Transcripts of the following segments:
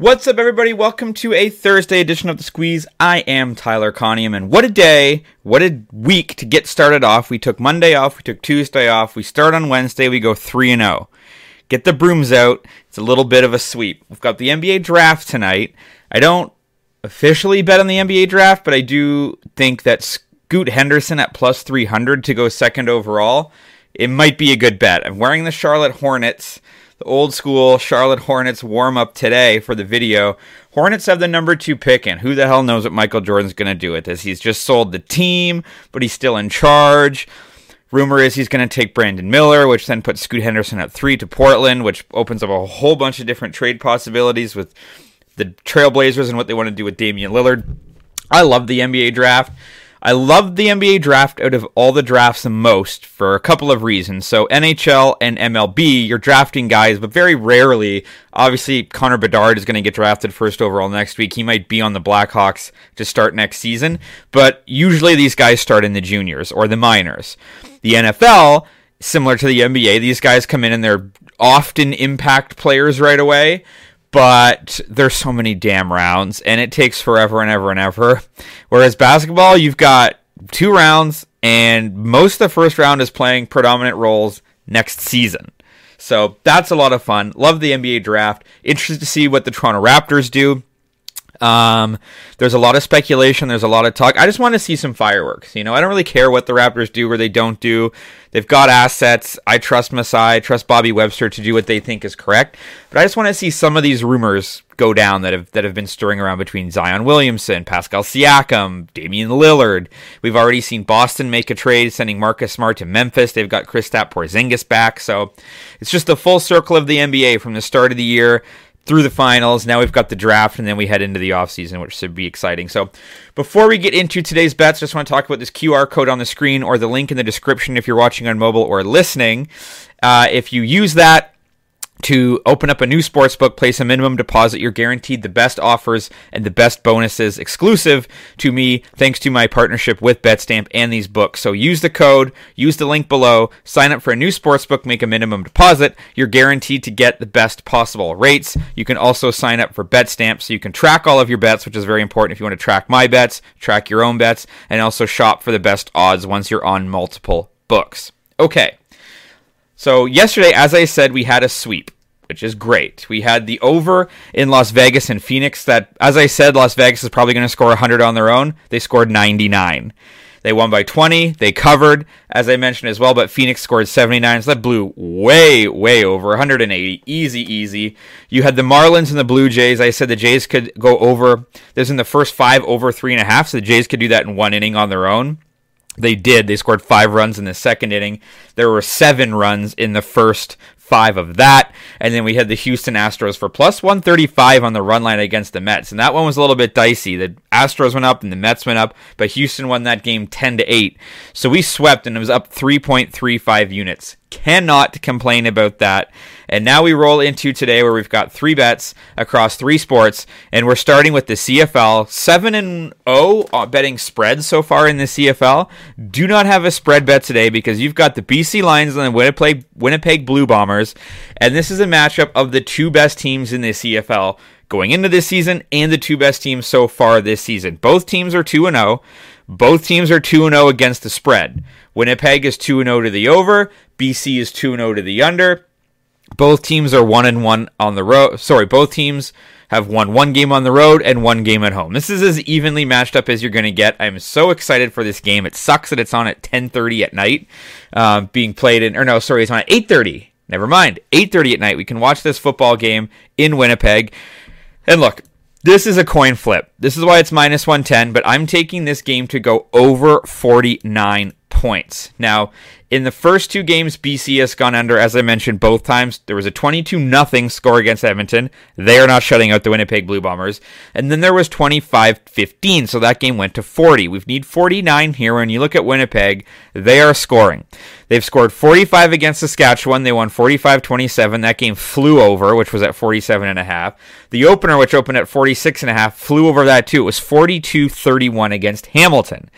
What's up, everybody? Welcome to a Thursday edition of The Squeeze. I am Tyler Conium, and what a day, what a week to get started off. We took Monday off, we took Tuesday off, we start on Wednesday, we go 3 and 0. Get the brooms out. It's a little bit of a sweep. We've got the NBA draft tonight. I don't officially bet on the NBA draft, but I do think that Scoot Henderson at plus 300 to go second overall, it might be a good bet. I'm wearing the Charlotte Hornets the old school Charlotte Hornets warm up today for the video. Hornets have the number two pick, and who the hell knows what Michael Jordan's going to do with this? He's just sold the team, but he's still in charge. Rumor is he's going to take Brandon Miller, which then puts Scoot Henderson at three to Portland, which opens up a whole bunch of different trade possibilities with the Trailblazers and what they want to do with Damian Lillard. I love the NBA draft. I love the NBA draft out of all the drafts the most for a couple of reasons. So NHL and MLB, you're drafting guys, but very rarely. Obviously, Connor Bedard is going to get drafted first overall next week. He might be on the Blackhawks to start next season, but usually these guys start in the juniors or the minors. The NFL, similar to the NBA, these guys come in and they're often impact players right away but there's so many damn rounds and it takes forever and ever and ever. Whereas basketball, you've got two rounds and most of the first round is playing predominant roles next season. So that's a lot of fun. Love the NBA draft. Interested to see what the Toronto Raptors do. Um, there's a lot of speculation. There's a lot of talk. I just want to see some fireworks. You know, I don't really care what the Raptors do or they don't do. They've got assets. I trust Masai. I trust Bobby Webster to do what they think is correct. But I just want to see some of these rumors go down that have that have been stirring around between Zion Williamson, Pascal Siakam, Damian Lillard. We've already seen Boston make a trade, sending Marcus Smart to Memphis. They've got Kristaps Porzingis back. So it's just the full circle of the NBA from the start of the year through the finals. Now we've got the draft, and then we head into the offseason, which should be exciting. So, before we get into today's bets, just want to talk about this QR code on the screen or the link in the description if you're watching on mobile or listening. Uh, if you use that, to open up a new sports book, place a minimum deposit. You're guaranteed the best offers and the best bonuses exclusive to me, thanks to my partnership with Betstamp and these books. So use the code, use the link below, sign up for a new sports book, make a minimum deposit. You're guaranteed to get the best possible rates. You can also sign up for Betstamp so you can track all of your bets, which is very important if you want to track my bets, track your own bets, and also shop for the best odds once you're on multiple books. Okay. So yesterday, as I said, we had a sweep, which is great. We had the over in Las Vegas and Phoenix. That, as I said, Las Vegas is probably going to score 100 on their own. They scored 99. They won by 20. They covered, as I mentioned as well, but Phoenix scored 79. So that blew way, way over 180. Easy, easy. You had the Marlins and the Blue Jays. I said the Jays could go over. There's in the first five over three and a half. So the Jays could do that in one inning on their own. They did. They scored five runs in the second inning. There were seven runs in the first five of that. And then we had the Houston Astros for plus 135 on the run line against the Mets. And that one was a little bit dicey. The Astros went up and the Mets went up, but Houston won that game 10 to 8. So we swept and it was up 3.35 units. Cannot complain about that. And now we roll into today where we've got three bets across three sports, and we're starting with the CFL. 7 and 0 uh, betting spreads so far in the CFL. Do not have a spread bet today because you've got the BC Lions and the Winnipeg, Winnipeg Blue Bombers, and this is a matchup of the two best teams in the CFL going into this season and the two best teams so far this season. Both teams are 2 and 0. Both teams are 2 0 against the spread. Winnipeg is 2 0 to the over, BC is 2 0 to the under. Both teams are 1 and 1 on the road. Sorry, both teams have won one game on the road and one game at home. This is as evenly matched up as you're going to get. I'm so excited for this game. It sucks that it's on at 10:30 at night, uh, being played in. Or no, sorry, it's on at 8:30. Never mind, 8:30 at night. We can watch this football game in Winnipeg. And look, this is a coin flip. This is why it's minus 110, but I'm taking this game to go over 49 points. Now, in the first two games, BC has gone under, as I mentioned, both times. There was a 22 0 score against Edmonton. They are not shutting out the Winnipeg Blue Bombers. And then there was 25 15, so that game went to 40. We need 49 here. When you look at Winnipeg, they are scoring. They've scored 45 against Saskatchewan. They won 45 27. That game flew over, which was at 47.5. The opener, which opened at 46.5, flew over that too. It was 42 31 against Hamilton.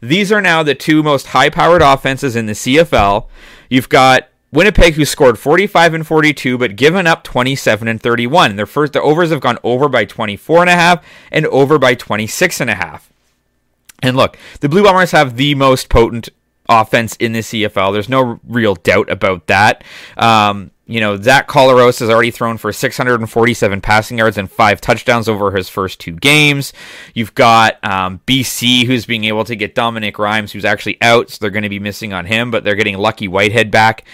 These are now the two most high powered offenses in the CFL. You've got Winnipeg, who scored 45 and 42, but given up 27 and 31. Their first, the overs have gone over by 24 and a half and over by 26 and a half. And look, the Blue Bombers have the most potent offense in the CFL. There's no real doubt about that. Um, you know, Zach Collaros has already thrown for 647 passing yards and five touchdowns over his first two games. You've got um, BC, who's being able to get Dominic Rhymes, who's actually out, so they're going to be missing on him, but they're getting Lucky Whitehead back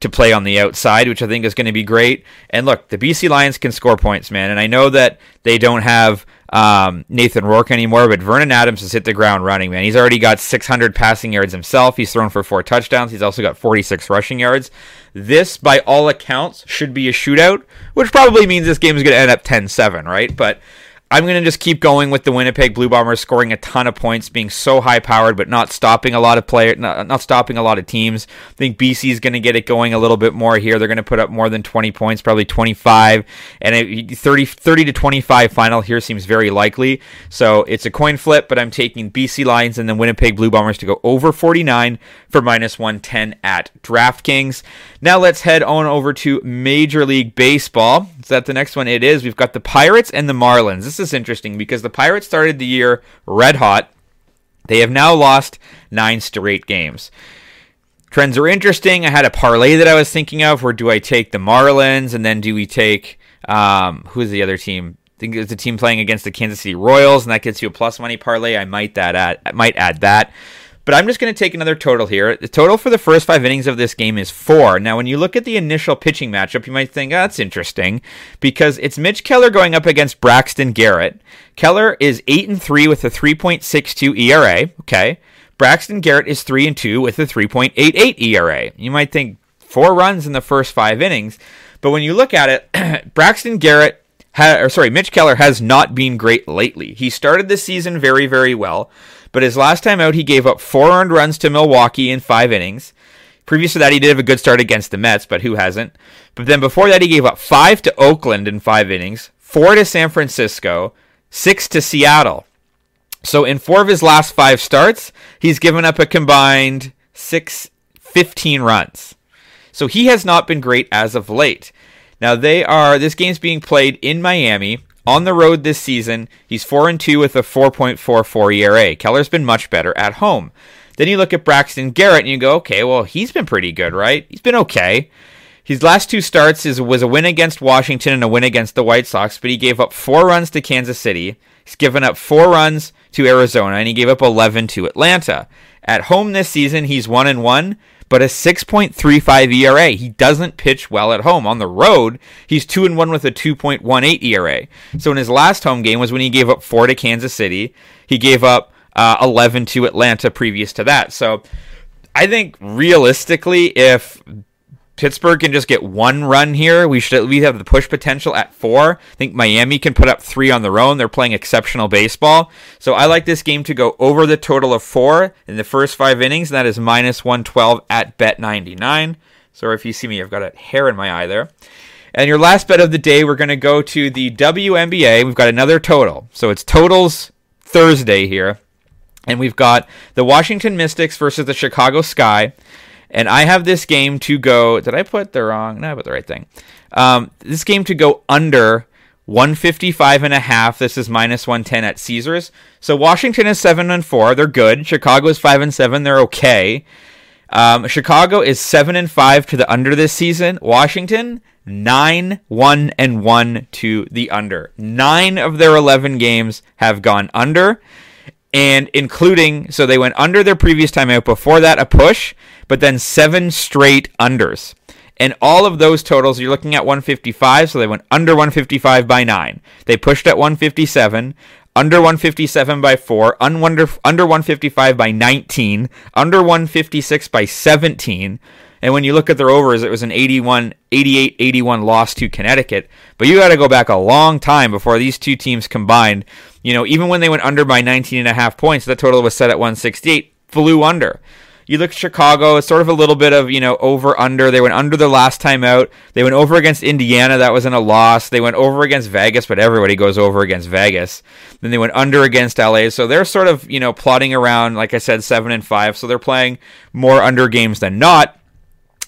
to play on the outside, which I think is going to be great. And look, the BC Lions can score points, man. And I know that they don't have um, Nathan Rourke anymore, but Vernon Adams has hit the ground running, man. He's already got 600 passing yards himself. He's thrown for four touchdowns. He's also got 46 rushing yards. This, by all accounts, should be a shootout, which probably means this game is going to end up 10 7, right? But I'm going to just keep going with the Winnipeg Blue Bombers scoring a ton of points, being so high powered, but not stopping a lot of players, not, not, stopping a lot of teams. I think BC is going to get it going a little bit more here. They're going to put up more than 20 points, probably 25, and a 30, 30 to 25 final here seems very likely. So it's a coin flip, but I'm taking BC Lions and the Winnipeg Blue Bombers to go over 49 for minus 110 at DraftKings. Now let's head on over to Major League Baseball. Is that the next one? It is. We've got the Pirates and the Marlins. This is interesting because the Pirates started the year red hot. They have now lost nine straight games. Trends are interesting. I had a parlay that I was thinking of where do I take the Marlins and then do we take um, who's the other team? I think it's a team playing against the Kansas City Royals, and that gets you a plus money parlay. I might that add, I might add that. But I'm just going to take another total here. The total for the first five innings of this game is four. Now, when you look at the initial pitching matchup, you might think, oh, that's interesting because it's Mitch Keller going up against Braxton Garrett. Keller is 8 and 3 with a 3.62 ERA. Okay. Braxton Garrett is 3 and 2 with a 3.88 ERA. You might think four runs in the first five innings. But when you look at it, Braxton Garrett or sorry, Mitch Keller has not been great lately. He started the season very, very well. But his last time out, he gave up four earned runs to Milwaukee in five innings. Previous to that, he did have a good start against the Mets, but who hasn't? But then before that, he gave up five to Oakland in five innings, four to San Francisco, six to Seattle. So in four of his last five starts, he's given up a combined six, 15 runs. So he has not been great as of late. Now they are this game's being played in Miami on the road this season. He's 4 and 2 with a 4.44 ERA. Keller's been much better at home. Then you look at Braxton Garrett and you go, okay, well, he's been pretty good, right? He's been okay. His last two starts is, was a win against Washington and a win against the White Sox, but he gave up four runs to Kansas City. He's given up four runs to Arizona, and he gave up 11 to Atlanta. At home this season, he's 1 and 1, but a 6.35 ERA. He doesn't pitch well at home. On the road, he's 2 and 1 with a 2.18 ERA. So in his last home game was when he gave up 4 to Kansas City. He gave up uh, 11 to Atlanta previous to that. So I think realistically, if Pittsburgh can just get one run here. We should we have the push potential at four. I think Miami can put up three on their own. They're playing exceptional baseball. So I like this game to go over the total of four in the first five innings. And that is minus 112 at Bet99. Sorry if you see me, I've got a hair in my eye there. And your last bet of the day, we're going to go to the WNBA. We've got another total. So it's totals Thursday here. And we've got the Washington Mystics versus the Chicago Sky. And I have this game to go. Did I put the wrong? No, I put the right thing. Um, this game to go under 155 and a half. This is minus 110 at Caesars. So Washington is 7 and 4. They're good. Chicago is 5 and 7. They're okay. Um, Chicago is 7 and 5 to the under this season. Washington 9 1 and 1 to the under. 9 of their 11 games have gone under and including so they went under their previous timeout before that a push but then seven straight unders. And all of those totals you're looking at 155 so they went under 155 by 9 they pushed at 157 under 157 by 4 under, under 155 by 19 under 156 by 17 and when you look at their overs, it was an 81, 88, 81 loss to Connecticut. But you got to go back a long time before these two teams combined you know, even when they went under by 19 and a half points, the total was set at 168, flew under. You look at Chicago, it's sort of a little bit of, you know, over under. They went under the last time out. They went over against Indiana, that wasn't a loss. They went over against Vegas, but everybody goes over against Vegas. Then they went under against LA. So they're sort of, you know, plotting around, like I said, 7 and 5. So they're playing more under games than not.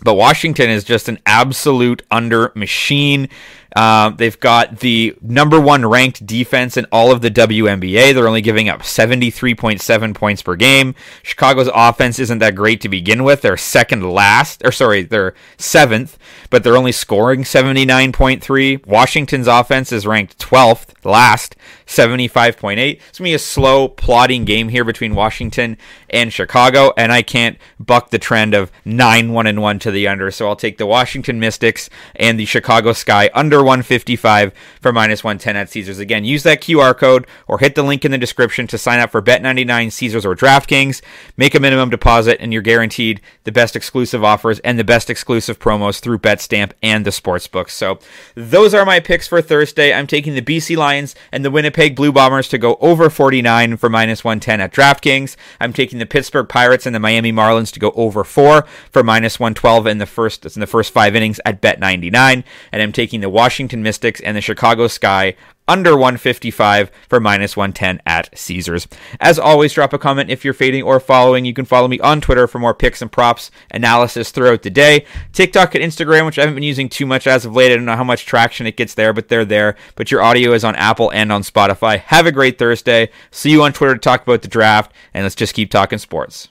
But Washington is just an absolute under machine. Uh, they've got the number one ranked defense in all of the WNBA. They're only giving up 73.7 points per game. Chicago's offense isn't that great to begin with. They're second last, or sorry, they're seventh, but they're only scoring 79.3. Washington's offense is ranked 12th, last, 75.8. It's going to be a slow, plodding game here between Washington and Chicago, and I can't buck the trend of 9 1 and 1 to the under, so I'll take the Washington Mystics and the Chicago Sky under 155 for minus 110 at Caesars. Again, use that QR code or hit the link in the description to sign up for Bet99, Caesars, or DraftKings. Make a minimum deposit, and you're guaranteed the best exclusive offers and the best exclusive promos through BetStamp and the sportsbooks. So those are my picks for Thursday. I'm taking the BC Lions and the Winnipeg Blue Bombers to go over 49 for minus 110 at DraftKings. I'm taking the Pittsburgh Pirates and the Miami Marlins to go over 4 for minus 112 in the first in the first 5 innings at Bet99, and I'm taking the Washington Mystics and the Chicago Sky under 155 for minus 110 at Caesars. As always, drop a comment if you're fading or following. You can follow me on Twitter for more picks and props analysis throughout the day. TikTok and Instagram, which I haven't been using too much as of late. I don't know how much traction it gets there, but they're there. But your audio is on Apple and on Spotify. Have a great Thursday. See you on Twitter to talk about the draft, and let's just keep talking sports.